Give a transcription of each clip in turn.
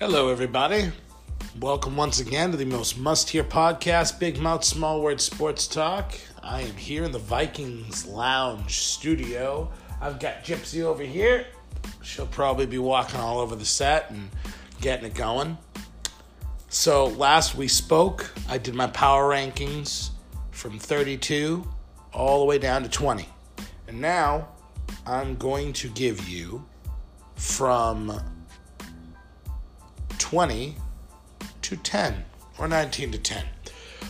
Hello, everybody. Welcome once again to the most must hear podcast, Big Mouth Small Word Sports Talk. I am here in the Vikings Lounge studio. I've got Gypsy over here. She'll probably be walking all over the set and getting it going. So, last we spoke, I did my power rankings from 32 all the way down to 20. And now I'm going to give you from 20 to 10 or 19 to 10.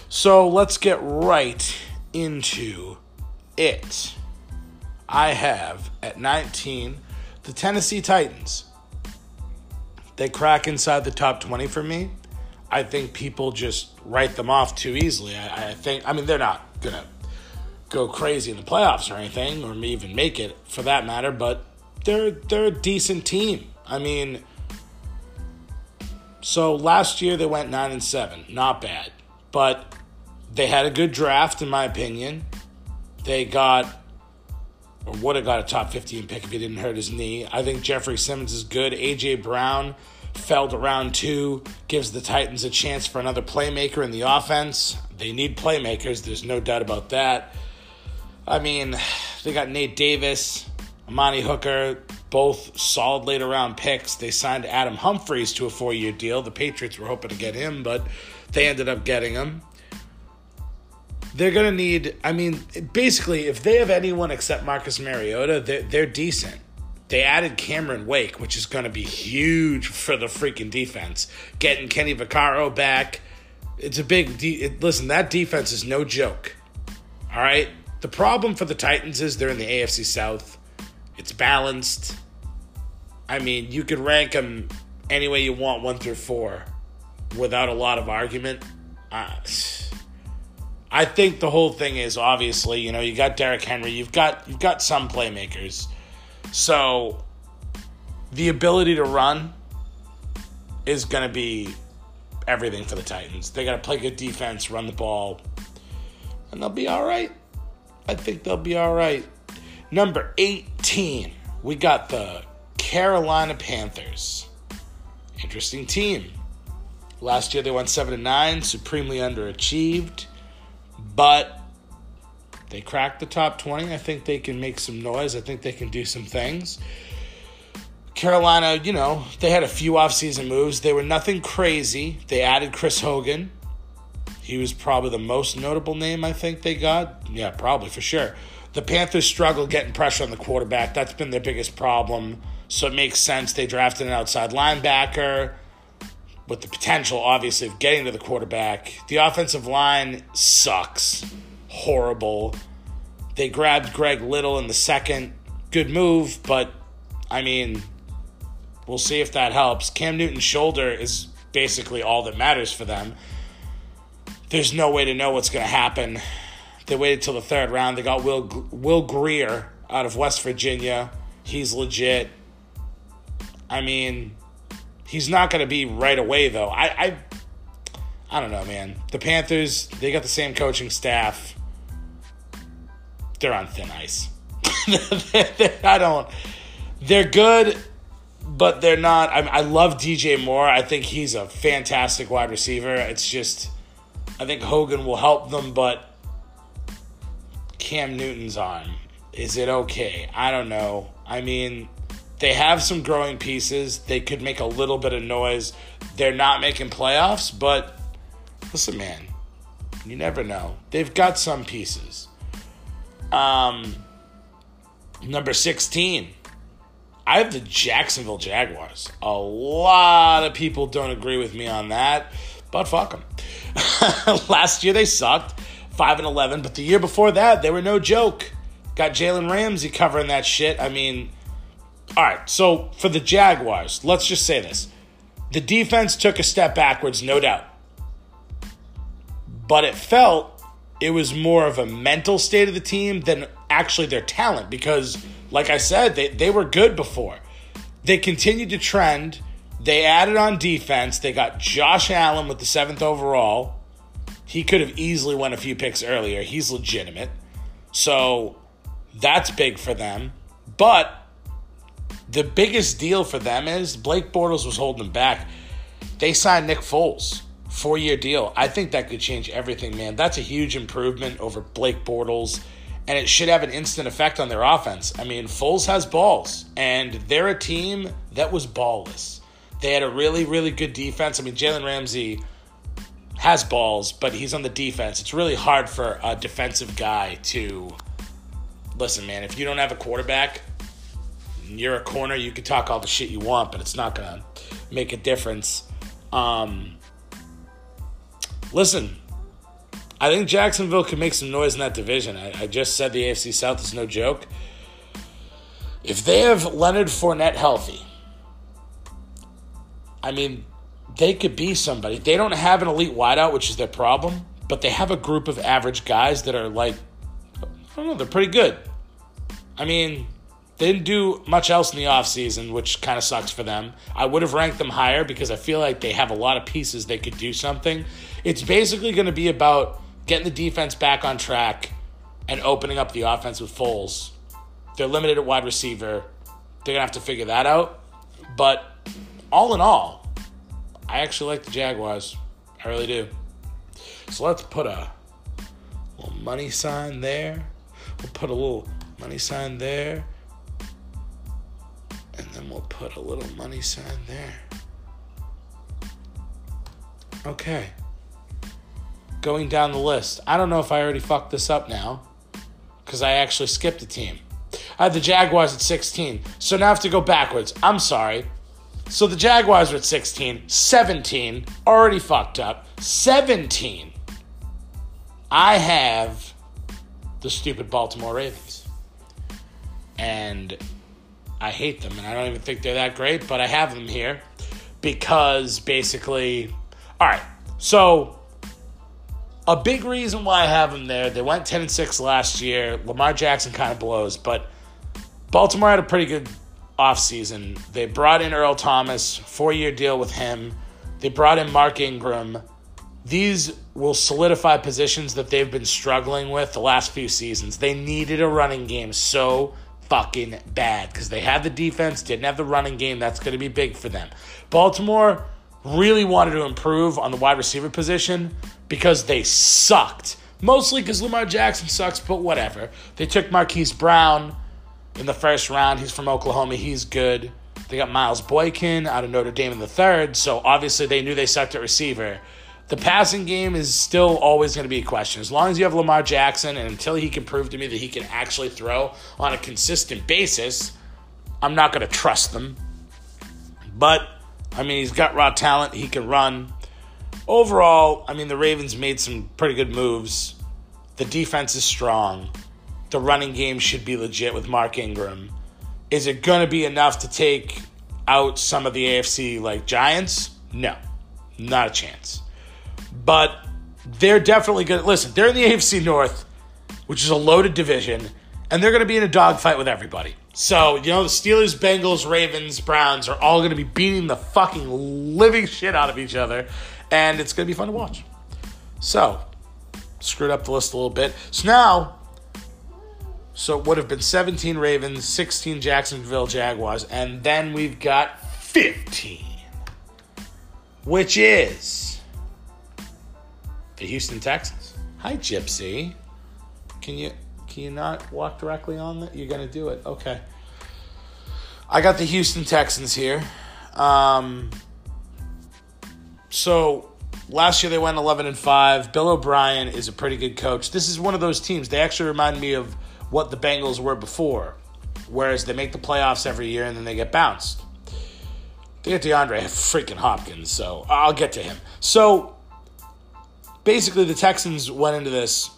So let's get right into it. I have at 19 the Tennessee Titans. They crack inside the top 20 for me. I think people just write them off too easily. I, I think, I mean, they're not going to go crazy in the playoffs or anything, or even make it for that matter, but they're, they're a decent team. I mean, so last year they went 9 and 7. Not bad. But they had a good draft, in my opinion. They got, or would have got a top 15 pick if he didn't hurt his knee. I think Jeffrey Simmons is good. A.J. Brown fell to round two, gives the Titans a chance for another playmaker in the offense. They need playmakers, there's no doubt about that. I mean, they got Nate Davis, Amani Hooker, both solid late round picks. They signed Adam Humphries to a four year deal. The Patriots were hoping to get him, but they ended up getting him. They're going to need, I mean, basically, if they have anyone except Marcus Mariota, they're, they're decent. They added Cameron Wake, which is going to be huge for the freaking defense. Getting Kenny Vaccaro back. It's a big, de- it, listen, that defense is no joke. All right? The problem for the Titans is they're in the AFC South it's balanced. I mean, you could rank them any way you want, one through four, without a lot of argument. Uh, I think the whole thing is obviously, you know, you got Derrick Henry, you've got you've got some playmakers, so the ability to run is going to be everything for the Titans. They got to play good defense, run the ball, and they'll be all right. I think they'll be all right. Number 18, we got the Carolina Panthers. Interesting team. Last year they went 7 and 9, supremely underachieved, but they cracked the top 20. I think they can make some noise. I think they can do some things. Carolina, you know, they had a few offseason moves. They were nothing crazy. They added Chris Hogan. He was probably the most notable name I think they got. Yeah, probably for sure. The Panthers struggle getting pressure on the quarterback. That's been their biggest problem. So it makes sense they drafted an outside linebacker with the potential, obviously, of getting to the quarterback. The offensive line sucks. Horrible. They grabbed Greg Little in the second. Good move, but I mean, we'll see if that helps. Cam Newton's shoulder is basically all that matters for them. There's no way to know what's going to happen they waited till the third round. They got Will Will Grier out of West Virginia. He's legit. I mean, he's not going to be right away though. I, I I don't know, man. The Panthers, they got the same coaching staff. They're on thin ice. I don't. They're good, but they're not. I, I love DJ Moore. I think he's a fantastic wide receiver. It's just, I think Hogan will help them, but Cam Newton's on. Is it okay? I don't know. I mean, they have some growing pieces. They could make a little bit of noise. They're not making playoffs, but listen, man, you never know. They've got some pieces. Um, number 16. I have the Jacksonville Jaguars. A lot of people don't agree with me on that, but fuck them. Last year they sucked. 5 and 11, but the year before that, they were no joke. Got Jalen Ramsey covering that shit. I mean, all right, so for the Jaguars, let's just say this. The defense took a step backwards, no doubt. But it felt it was more of a mental state of the team than actually their talent because, like I said, they, they were good before. They continued to trend. They added on defense. They got Josh Allen with the seventh overall. He could have easily won a few picks earlier. He's legitimate. So that's big for them. But the biggest deal for them is Blake Bortles was holding back. They signed Nick Foles, four year deal. I think that could change everything, man. That's a huge improvement over Blake Bortles, and it should have an instant effect on their offense. I mean, Foles has balls, and they're a team that was ballless. They had a really, really good defense. I mean, Jalen Ramsey has balls, but he's on the defense. It's really hard for a defensive guy to listen, man. If you don't have a quarterback, you're a corner. You can talk all the shit you want, but it's not gonna make a difference. Um, listen, I think Jacksonville can make some noise in that division. I, I just said the AFC South is no joke. If they have Leonard Fournette healthy, I mean, they could be somebody. They don't have an elite wideout, which is their problem, but they have a group of average guys that are like, I don't know, they're pretty good. I mean, they didn't do much else in the offseason, which kind of sucks for them. I would have ranked them higher because I feel like they have a lot of pieces they could do something. It's basically going to be about getting the defense back on track and opening up the offense with Foles. They're limited at wide receiver. They're going to have to figure that out. But all in all, I actually like the Jaguars. I really do. So let's put a little money sign there. We'll put a little money sign there. And then we'll put a little money sign there. Okay. Going down the list. I don't know if I already fucked this up now. Because I actually skipped a team. I had the Jaguars at 16. So now I have to go backwards. I'm sorry. So the Jaguars are at 16. 17. Already fucked up. 17. I have the stupid Baltimore Ravens. And I hate them, and I don't even think they're that great, but I have them here because basically, all right. So a big reason why I have them there, they went 10 and 6 last year. Lamar Jackson kind of blows, but Baltimore had a pretty good offseason. They brought in Earl Thomas, four year deal with him. They brought in Mark Ingram. These will solidify positions that they've been struggling with the last few seasons. They needed a running game so fucking bad because they had the defense, didn't have the running game. That's going to be big for them. Baltimore really wanted to improve on the wide receiver position because they sucked. Mostly because Lamar Jackson sucks, but whatever. They took Marquise Brown in the first round. He's from Oklahoma. He's good. They got Miles Boykin out of Notre Dame in the third, so obviously they knew they sucked at receiver. The passing game is still always going to be a question. As long as you have Lamar Jackson and until he can prove to me that he can actually throw on a consistent basis, I'm not going to trust them. But, I mean, he's got raw talent. He can run. Overall, I mean, the Ravens made some pretty good moves. The defense is strong. The running game should be legit with Mark Ingram. Is it going to be enough to take out some of the AFC like Giants? No, not a chance but they're definitely good. Listen, they're in the AFC North, which is a loaded division, and they're going to be in a dogfight with everybody. So, you know, the Steelers, Bengals, Ravens, Browns are all going to be beating the fucking living shit out of each other, and it's going to be fun to watch. So, screwed up the list a little bit. So now, so it would have been 17 Ravens, 16 Jacksonville Jaguars, and then we've got 15, which is the Houston Texans. Hi, Gypsy. Can you can you not walk directly on that? You're gonna do it. Okay. I got the Houston Texans here. Um, so last year they went 11 and 5. Bill O'Brien is a pretty good coach. This is one of those teams. They actually remind me of what the Bengals were before, whereas they make the playoffs every year and then they get bounced. They get DeAndre freaking Hopkins, so I'll get to him. So basically the Texans went into this.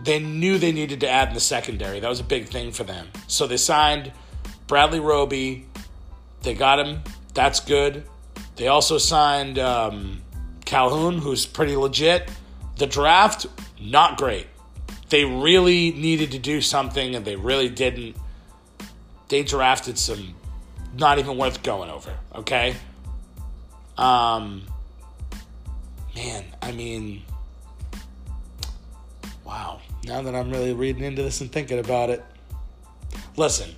They knew they needed to add in the secondary. That was a big thing for them. So they signed Bradley Roby. They got him. That's good. They also signed um, Calhoun, who's pretty legit. The draft, not great. They really needed to do something, and they really didn't. They drafted some not even worth going over. Okay. Um. Man, I mean, Wow. Now that I'm really reading into this and thinking about it. Listen,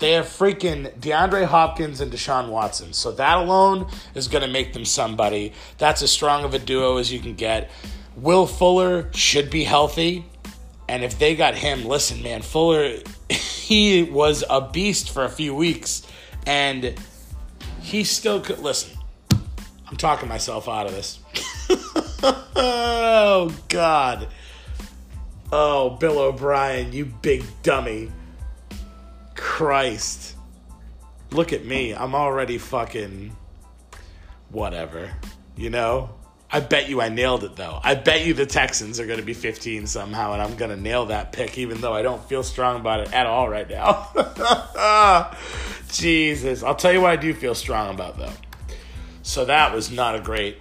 They have freaking DeAndre Hopkins and Deshaun Watson. So that alone is going to make them somebody. That's as strong of a duo as you can get. Will Fuller should be healthy. And if they got him, listen, man, Fuller, he was a beast for a few weeks. And he still could. Listen, I'm talking myself out of this. oh, God. Oh, Bill O'Brien, you big dummy. Christ. Look at me. I'm already fucking whatever. You know? I bet you I nailed it though. I bet you the Texans are going to be 15 somehow, and I'm going to nail that pick, even though I don't feel strong about it at all right now. Jesus. I'll tell you what I do feel strong about though. So that was not a great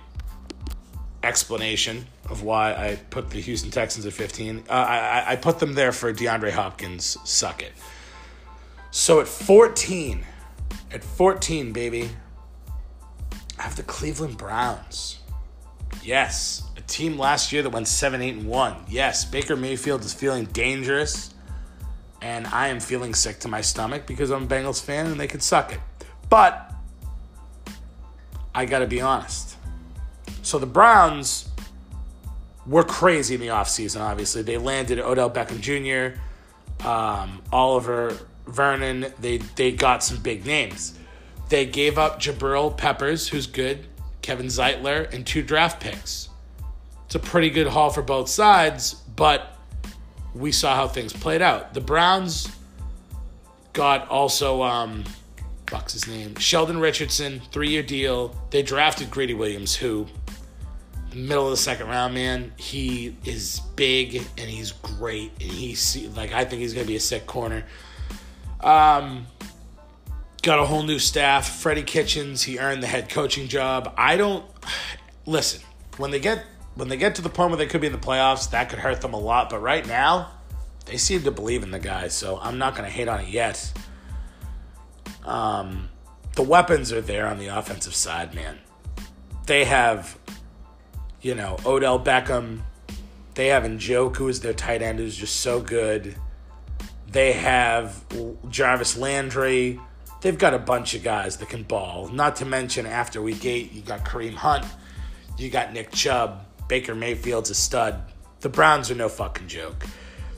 explanation of why I put the Houston Texans at 15. Uh, I, I put them there for DeAndre Hopkins. Suck it. So at 14, at 14, baby, I have the Cleveland Browns. Yes, a team last year that went 7 8 and 1. Yes, Baker Mayfield is feeling dangerous, and I am feeling sick to my stomach because I'm a Bengals fan and they could suck it. But I got to be honest. So the Browns were crazy in the offseason, obviously. They landed Odell Beckham Jr., um, Oliver Vernon. They, they got some big names. They gave up Jabril Peppers, who's good, Kevin Zeitler, and two draft picks. It's a pretty good haul for both sides, but we saw how things played out. The Browns got also, um, fuck's his name? Sheldon Richardson, three year deal. They drafted Greedy Williams, who, middle of the second round, man, he is big and he's great. And he's like, I think he's to be a sick corner. Um, got a whole new staff. Freddie Kitchens, he earned the head coaching job. I don't listen when they get when they get to the point where they could be in the playoffs. That could hurt them a lot. But right now, they seem to believe in the guy. So I'm not going to hate on it yet. Um, the weapons are there on the offensive side, man. They have, you know, Odell Beckham. They have Njoku as their tight end, who's just so good. They have Jarvis Landry. They've got a bunch of guys that can ball. Not to mention, after week eight, you got Kareem Hunt, you got Nick Chubb, Baker Mayfield's a stud. The Browns are no fucking joke.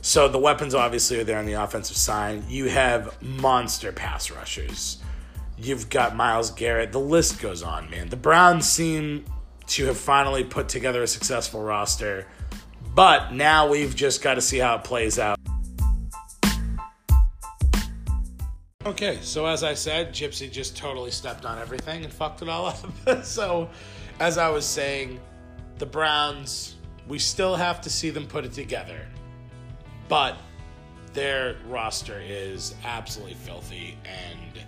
So the weapons obviously are there on the offensive side. You have monster pass rushers. You've got Myles Garrett. The list goes on, man. The Browns seem to have finally put together a successful roster, but now we've just got to see how it plays out. Okay, so as I said, Gypsy just totally stepped on everything and fucked it all up. so, as I was saying, the Browns, we still have to see them put it together. But their roster is absolutely filthy and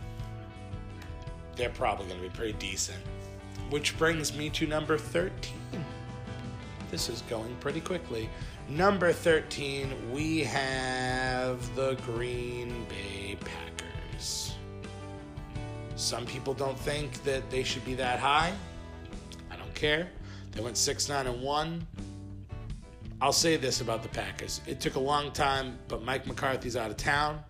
they're probably going to be pretty decent. Which brings me to number 13. This is going pretty quickly. Number 13, we have the Green Bay. Some people don't think that they should be that high. I don't care. They went 6 9 and 1. I'll say this about the Packers. It took a long time, but Mike McCarthy's out of town.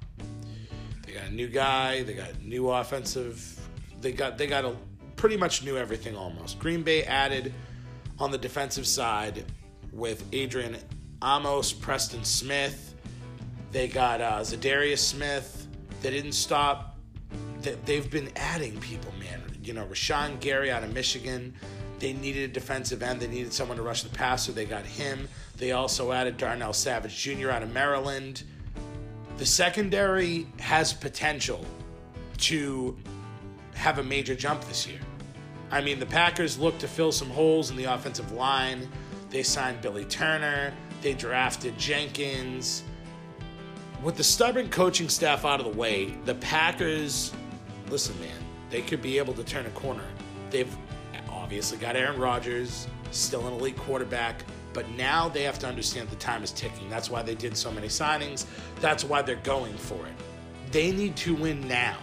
They got a new guy, they got new offensive. They got they got a pretty much new everything almost. Green Bay added on the defensive side with Adrian Amos, Preston Smith. They got uh, Za'Darius Smith. They didn't stop they've been adding people, man. You know, Rashan Gary out of Michigan. They needed a defensive end. They needed someone to rush the passer. So they got him. They also added Darnell Savage Jr. out of Maryland. The secondary has potential to have a major jump this year. I mean, the Packers look to fill some holes in the offensive line. They signed Billy Turner. They drafted Jenkins. With the stubborn coaching staff out of the way, the Packers listen, man, they could be able to turn a corner. They've obviously got Aaron Rodgers, still an elite quarterback, but now they have to understand the time is ticking. That's why they did so many signings. That's why they're going for it. They need to win now.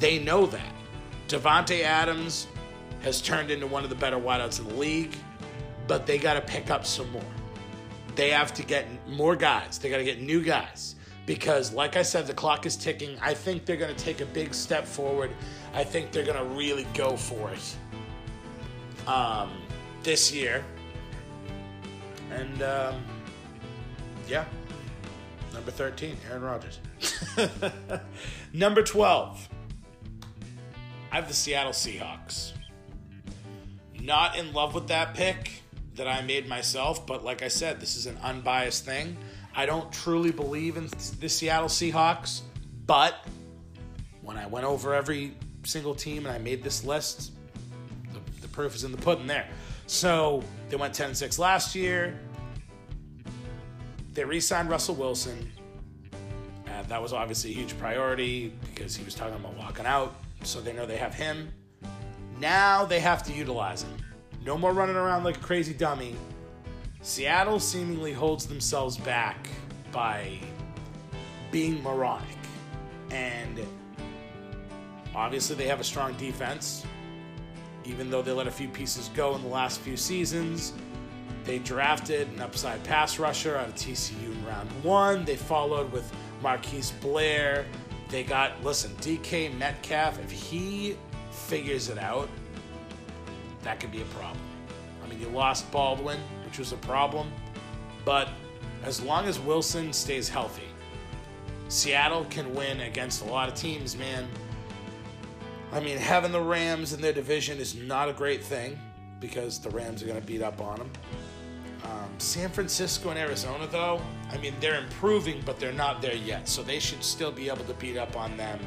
They know that. Davante Adams has turned into one of the better wideouts in the league, but they got to pick up some more. They have to get more guys. They got to get new guys. Because, like I said, the clock is ticking. I think they're going to take a big step forward. I think they're going to really go for it um, this year. And um, yeah, number 13, Aaron Rodgers. number 12, I have the Seattle Seahawks. Not in love with that pick that I made myself, but like I said, this is an unbiased thing. I don't truly believe in the Seattle Seahawks, but when I went over every single team and I made this list, the, the proof is in the pudding there. So they went 10 6 last year. They re signed Russell Wilson. And that was obviously a huge priority because he was talking about walking out. So they know they have him. Now they have to utilize him. No more running around like a crazy dummy. Seattle seemingly holds themselves back by being moronic. And obviously, they have a strong defense. Even though they let a few pieces go in the last few seasons, they drafted an upside pass rusher out of TCU in round one. They followed with Marquise Blair. They got, listen, DK Metcalf. If he figures it out, that could be a problem. I mean, you lost Baldwin, which was a problem, but as long as Wilson stays healthy, Seattle can win against a lot of teams, man. I mean, having the Rams in their division is not a great thing because the Rams are going to beat up on them. Um, San Francisco and Arizona, though, I mean, they're improving, but they're not there yet, so they should still be able to beat up on them.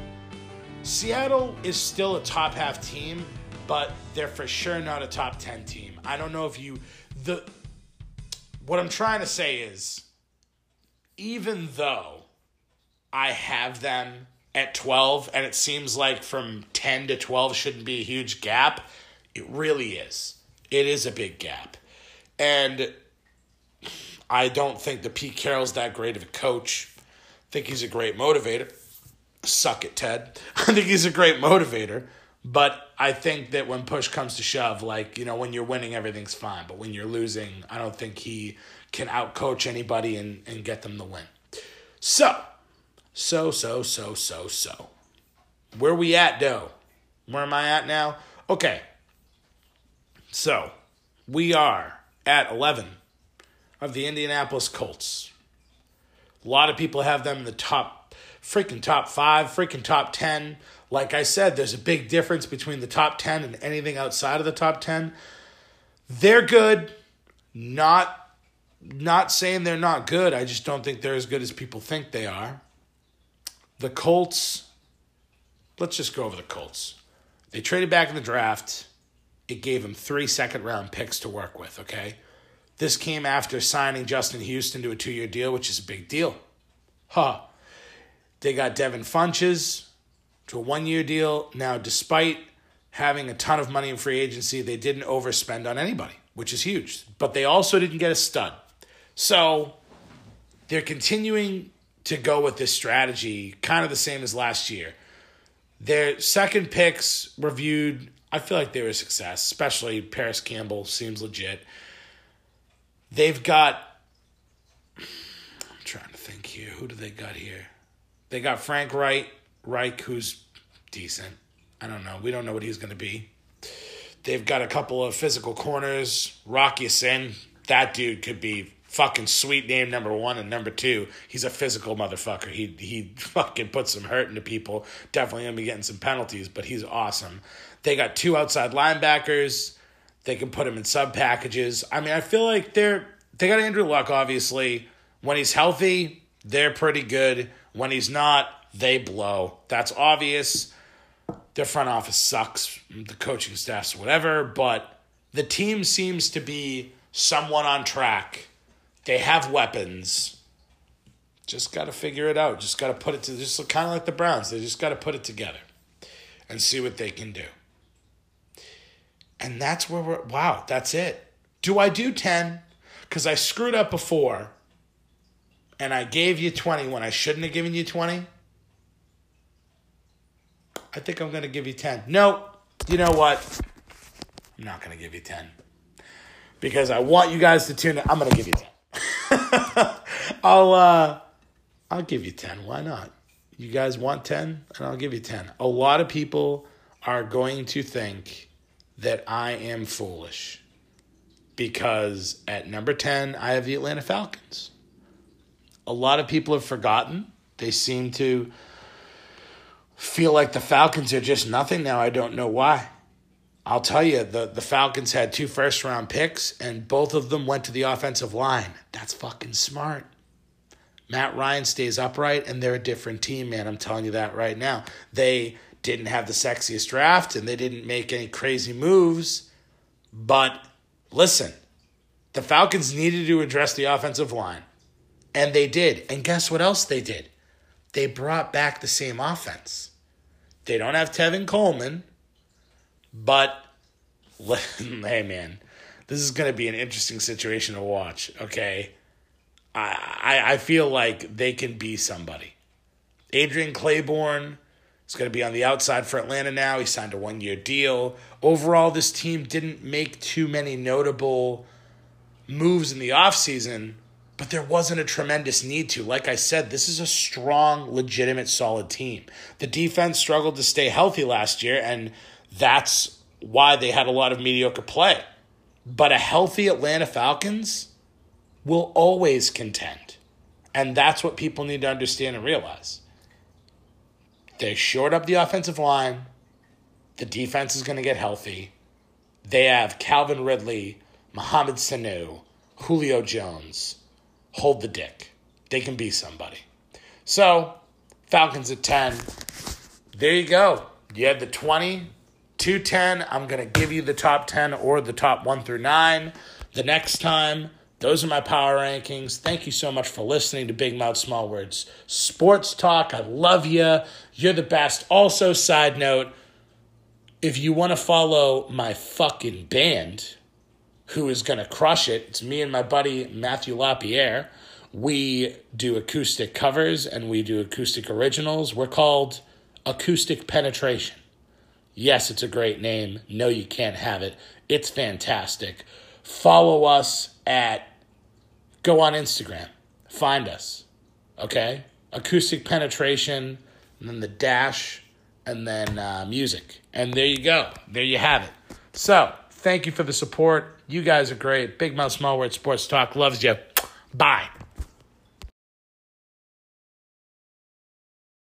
Seattle is still a top half team, but they're for sure not a top 10 team. I don't know if you the what I'm trying to say is even though I have them at 12 and it seems like from 10 to 12 shouldn't be a huge gap, it really is. It is a big gap. And I don't think that Pete Carroll's that great of a coach. I think he's a great motivator. Suck it, Ted. I think he's a great motivator. But I think that when push comes to shove, like, you know, when you're winning, everything's fine. But when you're losing, I don't think he can outcoach anybody and, and get them the win. So, so, so, so, so, so. Where we at, though? Where am I at now? Okay. So, we are at 11 of the Indianapolis Colts. A lot of people have them in the top, freaking top five, freaking top 10. Like I said, there's a big difference between the top 10 and anything outside of the top 10. They're good. Not not saying they're not good. I just don't think they're as good as people think they are. The Colts, let's just go over the Colts. They traded back in the draft. It gave them three second round picks to work with, okay? This came after signing Justin Houston to a two year deal, which is a big deal. Huh. They got Devin Funchess, to a one year deal. Now, despite having a ton of money in free agency, they didn't overspend on anybody, which is huge. But they also didn't get a stud. So they're continuing to go with this strategy, kind of the same as last year. Their second picks reviewed, I feel like they were a success, especially Parris Campbell seems legit. They've got, I'm trying to think here, who do they got here? They got Frank Wright, Reich, who's decent. I don't know. We don't know what he's going to be. They've got a couple of physical corners. Rock Ya-Sin, that dude could be fucking sweet name number one and number two. He's a physical motherfucker. He he fucking puts some hurt into people. Definitely gonna be getting some penalties, but he's awesome. They got two outside linebackers. They can put him in sub packages. I mean, I feel like they're they got Andrew Luck. Obviously, when he's healthy, they're pretty good. When he's not, they blow. That's obvious. Their front office sucks, the coaching staff's whatever, but the team seems to be somewhat on track. They have weapons. Just got to figure it out. Just got to put it to just kind of like the Browns. They just got to put it together and see what they can do. And that's where we're wow, that's it. Do I do 10? Cuz I screwed up before and I gave you 20 when I shouldn't have given you 20. I think I'm going to give you 10. No, you know what? I'm not going to give you 10. Because I want you guys to tune in. I'm going to give you 10. I'll, uh, I'll give you 10. Why not? You guys want 10? And I'll give you 10. A lot of people are going to think that I am foolish because at number 10, I have the Atlanta Falcons. A lot of people have forgotten. They seem to feel like the Falcons are just nothing now. I don't know why. I'll tell you, the, the Falcons had two first round picks, and both of them went to the offensive line. That's fucking smart. Matt Ryan stays upright, and they're a different team, man. I'm telling you that right now. They didn't have the sexiest draft, and they didn't make any crazy moves. But listen, the Falcons needed to address the offensive line, and they did. And guess what else they did? They brought back the same offense. They don't have Tevin Coleman but hey, man, this is going to be an interesting situation to watch. Okay, I, I I feel like they can be somebody. Adrian Clayborn is going to be on the outside for Atlanta now. He signed a one year deal. Overall, this team didn't make too many notable moves in the offseason, but there wasn't a tremendous need to. Like I said, this is a strong, legitimate, solid team. The defense struggled to stay healthy last year, and that's why they had a lot of mediocre play. But a healthy Atlanta Falcons will always contend. And that's what people need to understand and realize. They shored up the offensive line. The defense is going to get healthy. They have Calvin Ridley, Mohamed Sanu, Julio Jones. Hold the dick. They can be somebody. So, Falcons at 10. There you go. You had the 20, 210, I'm going to give you the top 10 or the top 1 through 9 the next time. Those are my power rankings. Thank you so much for listening to Big Mouth Small Words Sports Talk. I love you. You're the best. Also, side note, if you want to follow my fucking band, who is going to crush it, it's me and my buddy Matthew LaPierre. We do acoustic covers and we do acoustic originals. We're called Acoustic Penetration. Yes, it's a great name. No, you can't have it. It's fantastic. Follow us at, go on Instagram, find us, okay? Acoustic penetration, and then the dash, and then uh, music. And there you go. There you have it. So, thank you for the support. You guys are great. Big Mouth Small Word Sports Talk loves you. Bye.